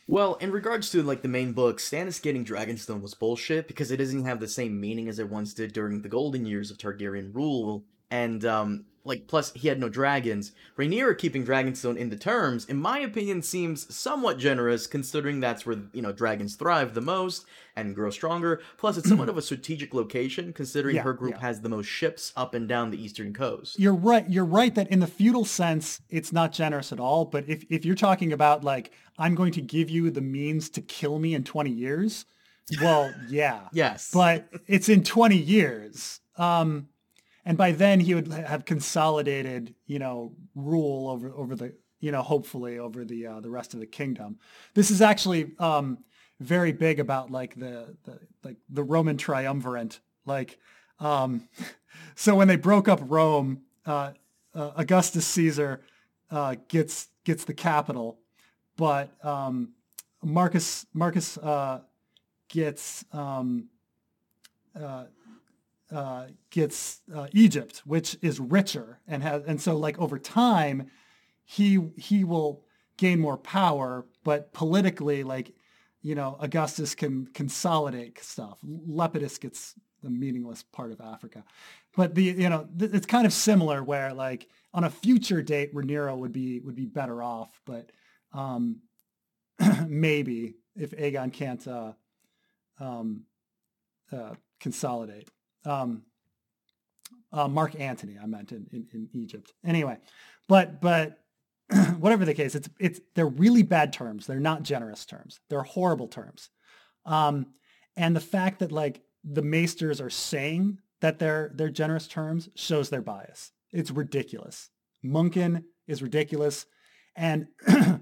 Speaker 1: Well, in regards to like the main book, Stannis getting Dragonstone was bullshit because it doesn't have the same meaning as it once did during the golden years of Targaryen rule, and um, like plus he had no dragons. Rhaenyra keeping Dragonstone in the terms, in my opinion, seems somewhat generous considering that's where you know dragons thrive the most and grow stronger. Plus, it's somewhat of a strategic location considering
Speaker 2: Yeah,
Speaker 1: her group
Speaker 2: yeah.
Speaker 1: has the most ships up and down the eastern coast.
Speaker 2: you're right. You're right that in the feudal sense, it's not generous at all. But if if you're talking about like I'm going to give you the means to kill me in 20 years, well, yeah. *laughs*
Speaker 1: Yes,
Speaker 2: but it's in 20 years. Um, and by then he would have consolidated, you know, rule over, over the, you know, hopefully over the, uh, the rest of the kingdom. This is actually, um, very big about like the, the, like the Roman triumvirate. Like, um, *laughs* so when they broke up Rome, uh, uh, Augustus Caesar, uh, gets, gets the capital, but, um, Marcus, Marcus, uh, gets, um, uh, gets uh, Egypt, which is richer and has, and so like over time, he he will gain more power, but politically, like you know, Augustus can consolidate stuff. Lepidus gets the meaningless part of Africa, but the you know th- it's kind of similar where like on a future date, Rhaenyra would be would be better off, but um, *clears throat* maybe if Aegon can't uh, um, uh, consolidate. Um, uh, Mark Antony, I meant in, in, in Egypt. Anyway, but but *clears throat* whatever the case, it's it's they're really bad terms. They're not generous terms. They're horrible terms. Um, and the fact that like the maesters are saying that they're they're generous terms shows their bias. It's ridiculous. Munkun is ridiculous, and *clears throat*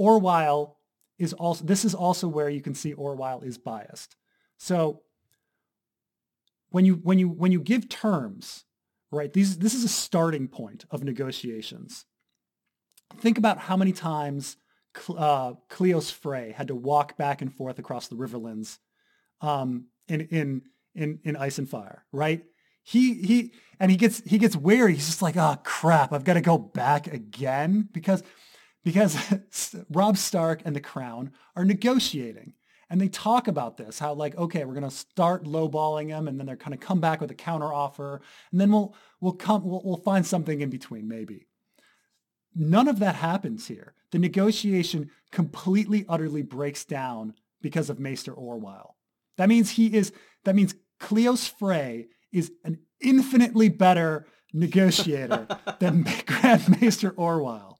Speaker 2: Orwyle is also. This is also where you can see Orwyle is biased. So when you when you when you give terms, right? These this is a starting point of negotiations. Think about how many times uh, Cleos Frey had to walk back and forth across the Riverlands um, in in in in Ice and Fire, right? He he and he gets he gets weary. He's just like, oh crap, I've got to go back again because because *laughs* Robb Stark and the Crown are negotiating. And they talk about this, how like, okay, we're going to start lowballing them and then they're kind of come back with a counter offer. And then we'll, we'll come, we'll, we'll find something in between maybe. None of that happens here. The negotiation completely, utterly breaks down because of Maester Orwyle. That means he is, that means Cleos Frey is an infinitely better negotiator than *laughs* *laughs* Grand Maester Orwyle.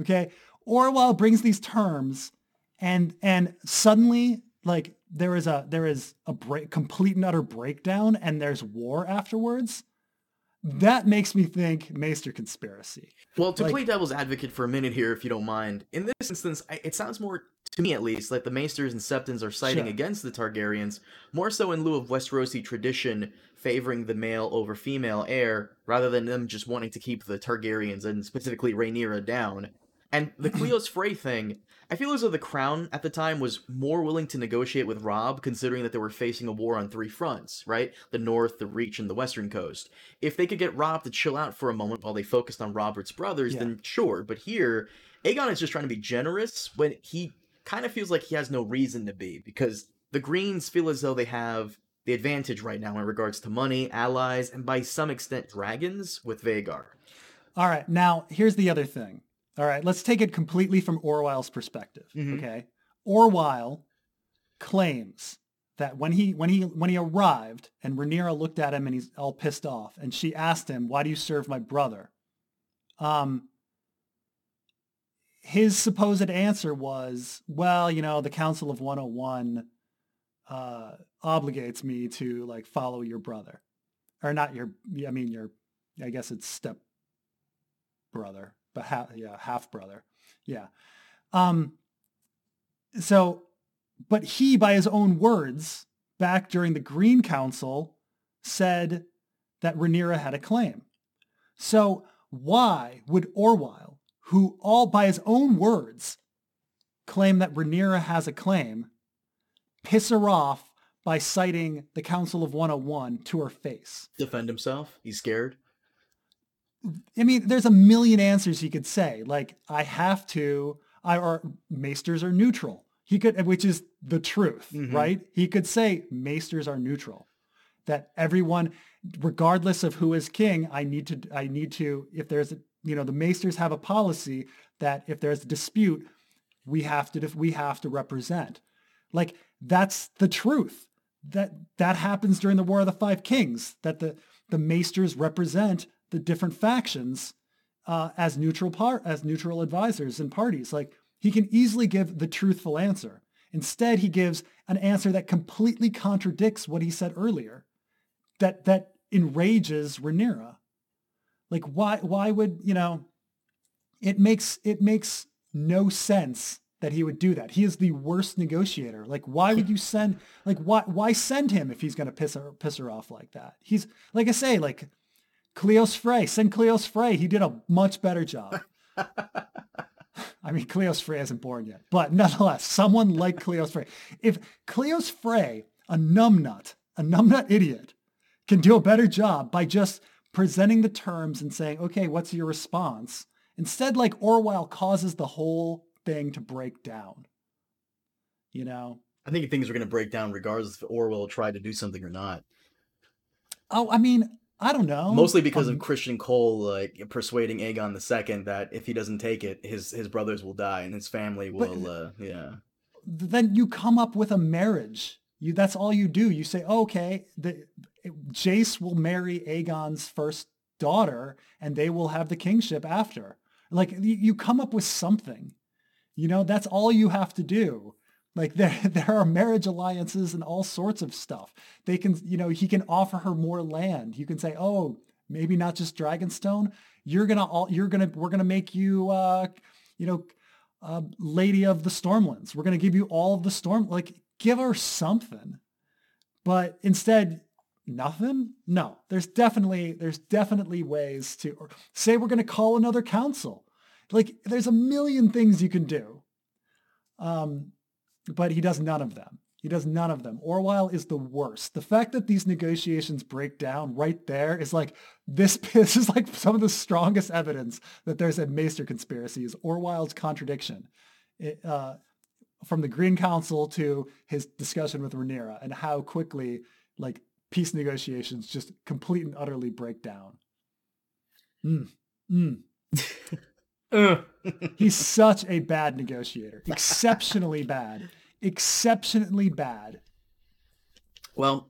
Speaker 2: Okay. Orwyle brings these terms and, and suddenly like there is a, there is a break, complete and utter breakdown and there's war afterwards. That makes me think Maester conspiracy.
Speaker 1: Well, to like, play devil's advocate for a minute here, if you don't mind, in this instance, it sounds more to me at least like the Maesters and Septons are siding sure. against the Targaryens, more so in lieu of Westerosi tradition favoring the male over female heir, rather than them just wanting to keep the Targaryens and specifically Rhaenyra down. And the *clears throat* Cleos Frey thing, I feel as though the Crown at the time was more willing to negotiate with Robb, considering that they were facing a war on three fronts, right? The North, the Reach, and the Western Coast. If they could get Robb to chill out for a moment while they focused on Robert's brothers, yeah. then sure. But here, Aegon is just trying to be generous when he kind of feels like he has no reason to be, because the Greens feel as though they have the advantage right now in regards to money, allies, and by some extent dragons with Vhagar.
Speaker 2: All right, now here's the other thing. All right, let's take it completely from Orwyle's perspective. Mm-hmm. Okay, Orwell claims that when he when he when he arrived and Rhaenyra looked at him and he's all pissed off, and she asked him, "Why do you serve my brother?" Um, his supposed answer was, "Well, you know, the Council of 101 uh, obligates me to like follow your brother, or not your. I mean, your. I guess it's step brother." But half yeah half brother yeah um so but he by his own words back during the green council said that Rhaenyra had a claim so why would Orwyle who all by his own words claim that Rhaenyra has a claim piss her off by citing the Council of 101 to her face.
Speaker 1: Defend himself? He's scared?
Speaker 2: I mean, there's a million answers he could say. Like, I have to, I or maesters are neutral. He could, which is the truth, mm-hmm. right? He could say maesters are neutral. That everyone, regardless of who is king, I need to, I need to, if there's a, you know, the maesters have a policy that if there's a dispute, we have to, we have to represent. Like, that's the truth. That that happens during the War of the Five Kings. That the the maesters represent the different factions uh, as neutral part as neutral advisors and parties. Like he can easily give the truthful answer. Instead, he gives an answer that completely contradicts what he said earlier. That that enrages Rhaenyra. Like why why would you know? It makes it makes no sense that he would do that. He is the worst negotiator. Like, why would you send? Like, why why send him if he's gonna piss her piss her off like that? He's like I say, like Cleos Frey. Send Cleos Frey. He did a much better job. *laughs* I mean, Cleos Frey isn't born yet, but nonetheless, someone like Cleos Frey. If Cleos Frey, a numbnut, a numbnut idiot, can do a better job by just presenting the terms and saying, okay, what's your response? Instead, like Orwyle causes the whole thing to break down. You know?
Speaker 1: I think things are going to break down regardless if Orwyle tried to do something or not.
Speaker 2: Oh, I mean, I don't know.
Speaker 1: Mostly because um, of Criston Cole like persuading Aegon II that if he doesn't take it, his his brothers will die and his family will. Uh, yeah.
Speaker 2: Then you come up with a marriage. You that's all you do. You say, okay, the Jace will marry Aegon's first daughter, and they will have the kingship after. Like you come up with something. You know, that's all you have to do. Like there, *laughs* there are marriage alliances and all sorts of stuff. They can, you know, he can offer her more land. You can say, oh, maybe not just Dragonstone. You're gonna all, you're gonna, we're gonna make you, uh, you know, uh, Lady of the Stormlands. We're gonna give you all of the storm. Like, give her something. But instead, nothing. No, there's definitely, there's definitely ways to say we're gonna call another council. Like, there's a million things you can do. Um, but he does none of them. He does none of them. Orwyle is the worst. The fact that these negotiations break down right there is like this. *laughs* This is like some of the strongest evidence that there's a Maester conspiracy. Is Orwyle's contradiction, it, uh, from the Green Council to his discussion with Rhaenyra and how quickly like peace negotiations just complete and utterly break down. Mm. Mm. *laughs* *laughs* He's such a bad negotiator. Exceptionally bad. Exceptionally bad.
Speaker 1: Well,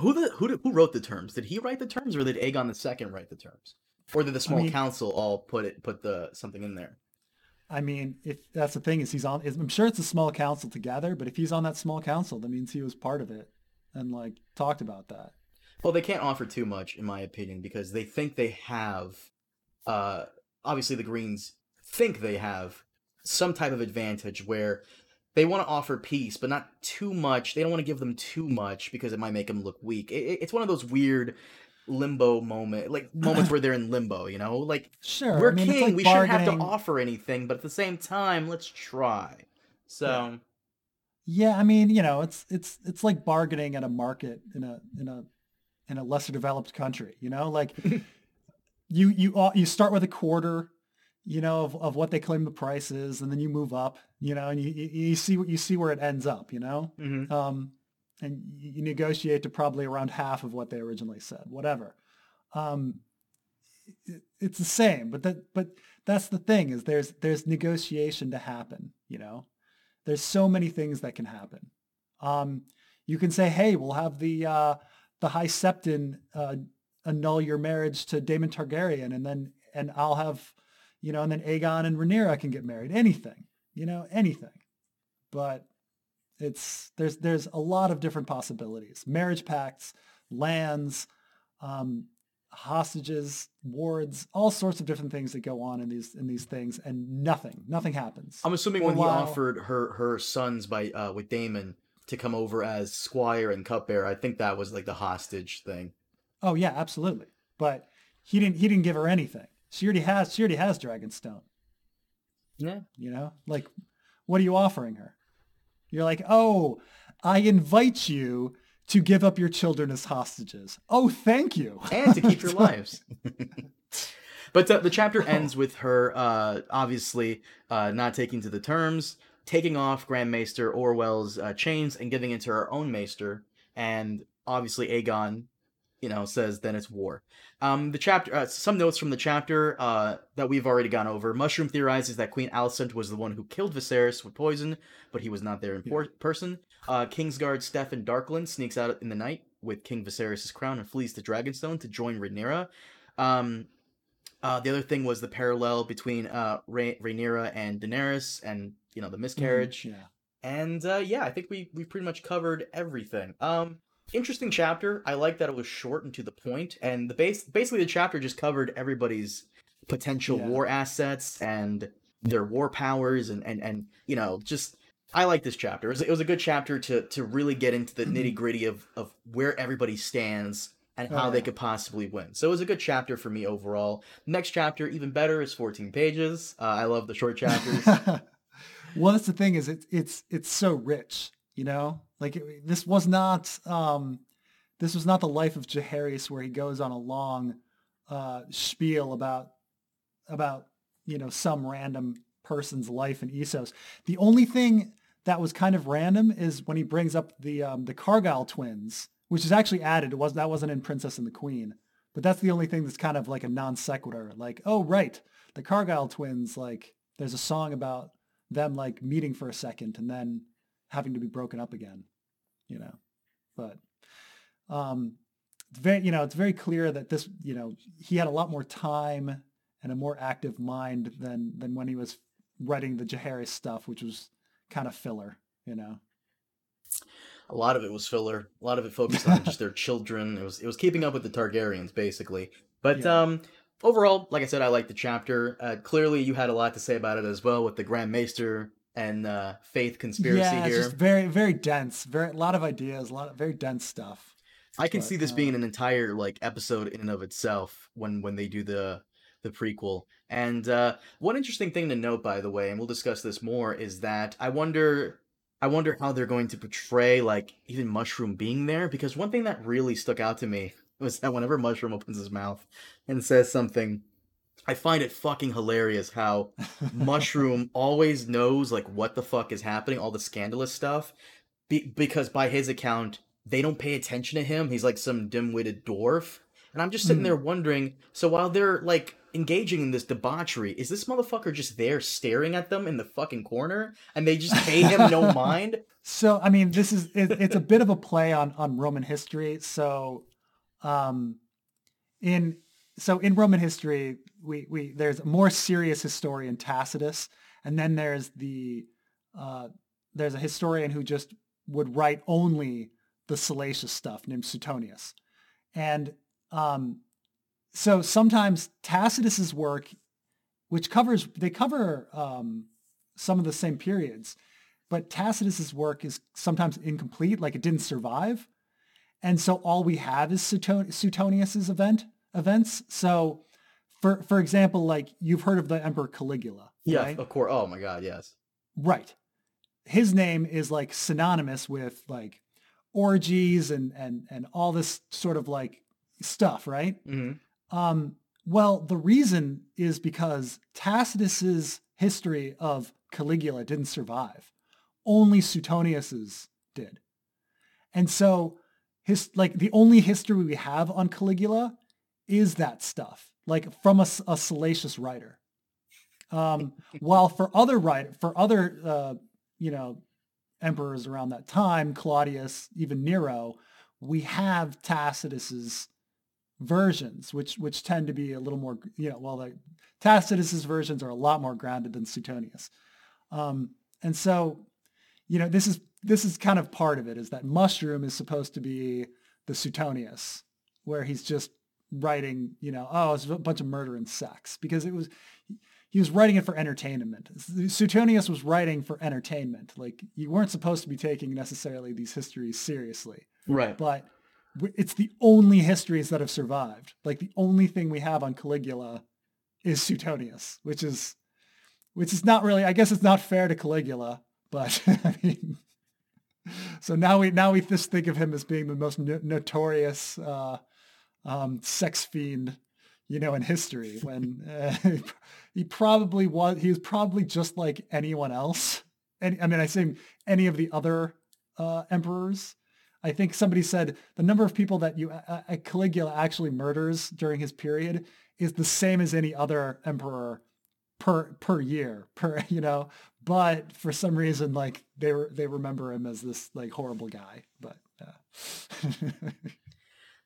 Speaker 1: who the who did, who wrote the terms? Did he write the terms, or did Aegon II write the terms, or did the small I mean, council all put it put the something in there?
Speaker 2: I mean, if that's the thing is he's on. Is, I'm sure it's a small council together, but if he's on that small council, that means he was part of it and like talked about that.
Speaker 1: Well, they can't offer too much, in my opinion, because they think they have. Uh, obviously, the Greens think they have some type of advantage where they want to offer peace, but not too much. They don't want to give them too much because it might make them look weak. It, it's one of those weird limbo moment, like *laughs* moments where they're in limbo. You know, like
Speaker 2: sure,
Speaker 1: we're
Speaker 2: I mean,
Speaker 1: king,
Speaker 2: like
Speaker 1: we shouldn't have to offer anything, but at the same time, let's try. So.
Speaker 2: Yeah. yeah, I mean, you know, it's it's it's like bargaining at a market in a in a in a lesser developed country. You know, like *laughs* you you you start with a quarter you know, of, of what they claim the price is, and then you move up, you know, and you, you see what you see where it ends up, you know,
Speaker 1: mm-hmm.
Speaker 2: um, and you negotiate to probably around half of what they originally said, whatever. Um, it, it's the same, but that but that's the thing is there's there's negotiation to happen, you know. There's so many things that can happen. Um, you can say, hey, we'll have the uh, the High Septon uh, annul your marriage to Daemon Targaryen, and then and I'll have you know, and then Aegon and Rhaenyra can get married. Anything, you know, anything. But it's there's there's a lot of different possibilities. Marriage pacts, lands, um, hostages, wards, all sorts of different things that go on in these in these things, and nothing, nothing happens.
Speaker 1: I'm assuming when while, he offered her her sons by uh, with Daemon to come over as squire and cupbearer, I think that was like the hostage thing.
Speaker 2: Oh yeah, absolutely. But he didn't he didn't give her anything. She already has she already has Dragonstone.
Speaker 1: Yeah.
Speaker 2: You know? Like what are you offering her? You're like, "Oh, I invite you to give up your children as hostages." Oh, thank you.
Speaker 1: And to keep *laughs* your lives. *laughs* but the, the chapter ends with her uh, obviously uh, not taking to the terms, taking off Grand Maester Orwyle's uh, chains and giving it to her own maester, and obviously Aegon you know, says then it's war. Um, the chapter, uh, some notes from the chapter uh, that we've already gone over. Mushroom theorizes that Queen Alicent was the one who killed Viserys with poison, but he was not there in por- person. Uh, Kingsguard Steffon Darklyn sneaks out in the night with King Viserys' crown and flees to Dragonstone to join Rhaenyra. Um, uh, the other thing was the parallel between uh, Rha- Rhaenyra and Daenerys, and you know the miscarriage.
Speaker 2: Mm, yeah.
Speaker 1: And uh, yeah, I think we we pretty much covered everything. Um, interesting chapter. I like that it was short and to the point, and the base basically the chapter just covered everybody's potential yeah. war assets and their war powers, and and and you know just. I like this chapter. It was, it was a good chapter to to really get into the nitty gritty of of where everybody stands and how oh, yeah. they could possibly win. So it was a good chapter for me overall. Next chapter, even better, is 14 pages. Uh, I love the short chapters. *laughs*
Speaker 2: well, that's the thing is it's it's it's so rich, you know. Like it, this was not um, this was not the life of Jaehaerys where he goes on a long uh, spiel about about you know some random person's life in Essos. The only thing that was kind of random is when he brings up the um, the Cargyle twins, which is actually added. It was that wasn't in Princess and the Queen, but that's the only thing that's kind of like a non sequitur. Like, oh right, the Cargyle twins. Like, there's a song about them like meeting for a second and then having to be broken up again, you know. But um, it's very, you know, it's very clear that this, you know, he had a lot more time and a more active mind than than when he was writing the Jaehaerys stuff, which was kind of filler. You know.
Speaker 1: A lot of it was filler. A lot of it focused *laughs* on just their children. It was it was keeping up with the Targaryens basically. But
Speaker 2: Yeah.
Speaker 1: um overall, like I said, I liked the chapter. Uh, clearly, you had a lot to say about it as well with the Grand Maester and uh, Faith conspiracy
Speaker 2: yeah, it's
Speaker 1: here.
Speaker 2: just very very dense. Very a lot of ideas, a lot of very dense stuff.
Speaker 1: I can
Speaker 2: but,
Speaker 1: see this
Speaker 2: uh,
Speaker 1: being an entire like episode in and of itself when when they do the the prequel. And uh, one interesting thing to note, by the way, and we'll discuss this more, is that I wonder. I wonder how they're going to portray like even Mushroom being there because one thing that really stuck out to me was that whenever Mushroom opens his mouth and says something, I find it fucking hilarious how *laughs* Mushroom always knows like what the fuck is happening, all the scandalous stuff, be- because by his account, they don't pay attention to him. He's like some dim-witted dwarf, and I'm just sitting
Speaker 2: Hmm.
Speaker 1: there wondering. So while they're like engaging in this debauchery, is this motherfucker just there staring at them in the fucking corner, and they just pay him no *laughs* mind?
Speaker 2: So I mean, this is it, it's a bit of a play on on Roman history. So, um, in so in Roman history, we we there's a more serious historian Tacitus, and then there's the uh, there's a historian who just would write only the salacious stuff named Suetonius, and um, so sometimes Tacitus's work, which covers they cover um, some of the same periods but Tacitus's work is sometimes incomplete, like it didn't survive. And so all we have is Sueton- Suetonius's event events. So for for example, like you've heard of the Emperor Caligula,
Speaker 1: Yeah,
Speaker 2: right?
Speaker 1: of course. Oh my god, yes.
Speaker 2: Right. His name is like synonymous with like orgies and and and all this sort of like stuff, right?
Speaker 1: hmm
Speaker 2: Um, well, the reason is because Tacitus's history of Caligula didn't survive. Only Suetonius's did. And so his like the only history we have on Caligula is that stuff, like from a, a salacious writer. Um, *laughs* while for other writer, for other uh, you know emperors around that time, Claudius, even Nero, we have Tacitus's versions, which which tend to be a little more, you know, well, the Tacitus's versions are a lot more grounded than Suetonius, um, and so, you know, this is this is kind of part of it is that Mushroom is supposed to be the Suetonius, where he's just writing, you know, oh, it's a bunch of murder and sex because it was he was writing it for entertainment. Suetonius was writing for entertainment. Like you weren't supposed to be taking necessarily these histories seriously
Speaker 1: Right.
Speaker 2: but it's the only histories that have survived. Like the only thing we have on Caligula is Suetonius, which is which is not really. I guess it's not fair to Caligula, but *laughs* I mean, so now we now we just think of him as being the most no- notorious uh, um, sex fiend, you know, in history. When uh, *laughs* he probably was, he was probably just like anyone else. And I mean, I say any of the other uh, emperors. I think somebody said the number of people that you uh, uh, Caligula actually murders during his period is the same as any other emperor per per year per *laughs* you know but for some reason like they were they remember him as this like horrible guy but uh, *laughs*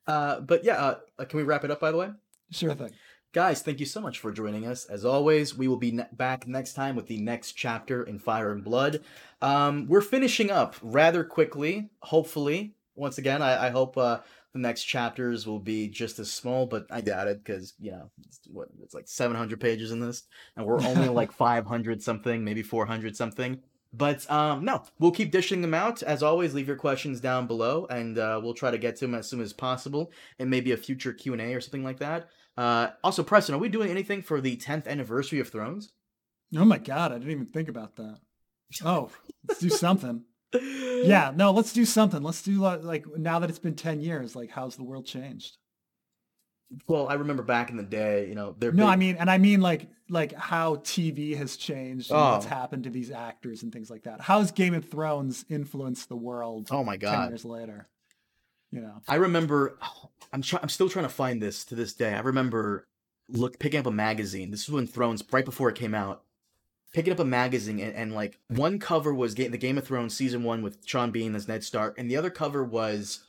Speaker 1: Uh, but yeah, uh, uh, can we wrap it up? By the way.
Speaker 2: sure thing
Speaker 1: Guys, thank you so much for joining us. As always, we will be ne- back next time with the next chapter in Fire and Blood. Um, we're finishing up rather quickly, hopefully. Once again, I, I hope uh, the next chapters will be just as small, but I doubt it because, you know, it's, what, it's like 700 pages in this, and we're only like *laughs* 500 something, maybe 400 something. But um, no, we'll keep dishing them out. As always, leave your questions down below, and uh, we'll try to get to them as soon as possible, and maybe a future Q and A or something like that. Uh, also, Preston, are we doing anything for the 10th anniversary of Thrones?
Speaker 2: oh my god i didn't even think about that oh let's do something *laughs* yeah no let's do something let's do like now that it's been 10 years like how's the world changed
Speaker 1: Well, I remember back in the day, you know, there.
Speaker 2: no i mean and i mean like like how tv has changed and what's
Speaker 1: Oh.
Speaker 2: happened to these actors and things like that how's game of thrones influenced the world
Speaker 1: Oh my god, 10
Speaker 2: years later you know
Speaker 1: I remember. I'm try, I'm still trying to find this to this day. I remember look picking up a magazine. This was when Thrones right before it came out. Picking up a magazine and, and like one cover was Ga- the Game of Thrones season one with Sean Bean as Ned Stark, and the other cover was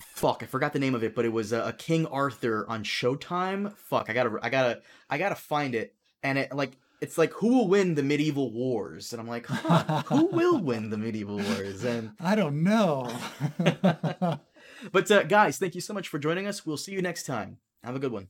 Speaker 1: fuck I forgot the name of it, but it was a, a King Arthur on Showtime. Fuck I gotta I gotta I gotta find it. And it like it's like who will win the medieval wars, and I'm like, *laughs* huh, who will *laughs* win the medieval wars? And
Speaker 2: I don't know. *laughs*
Speaker 1: but uh, guys, thank you so much for joining us. We'll see you next time. Have a good one.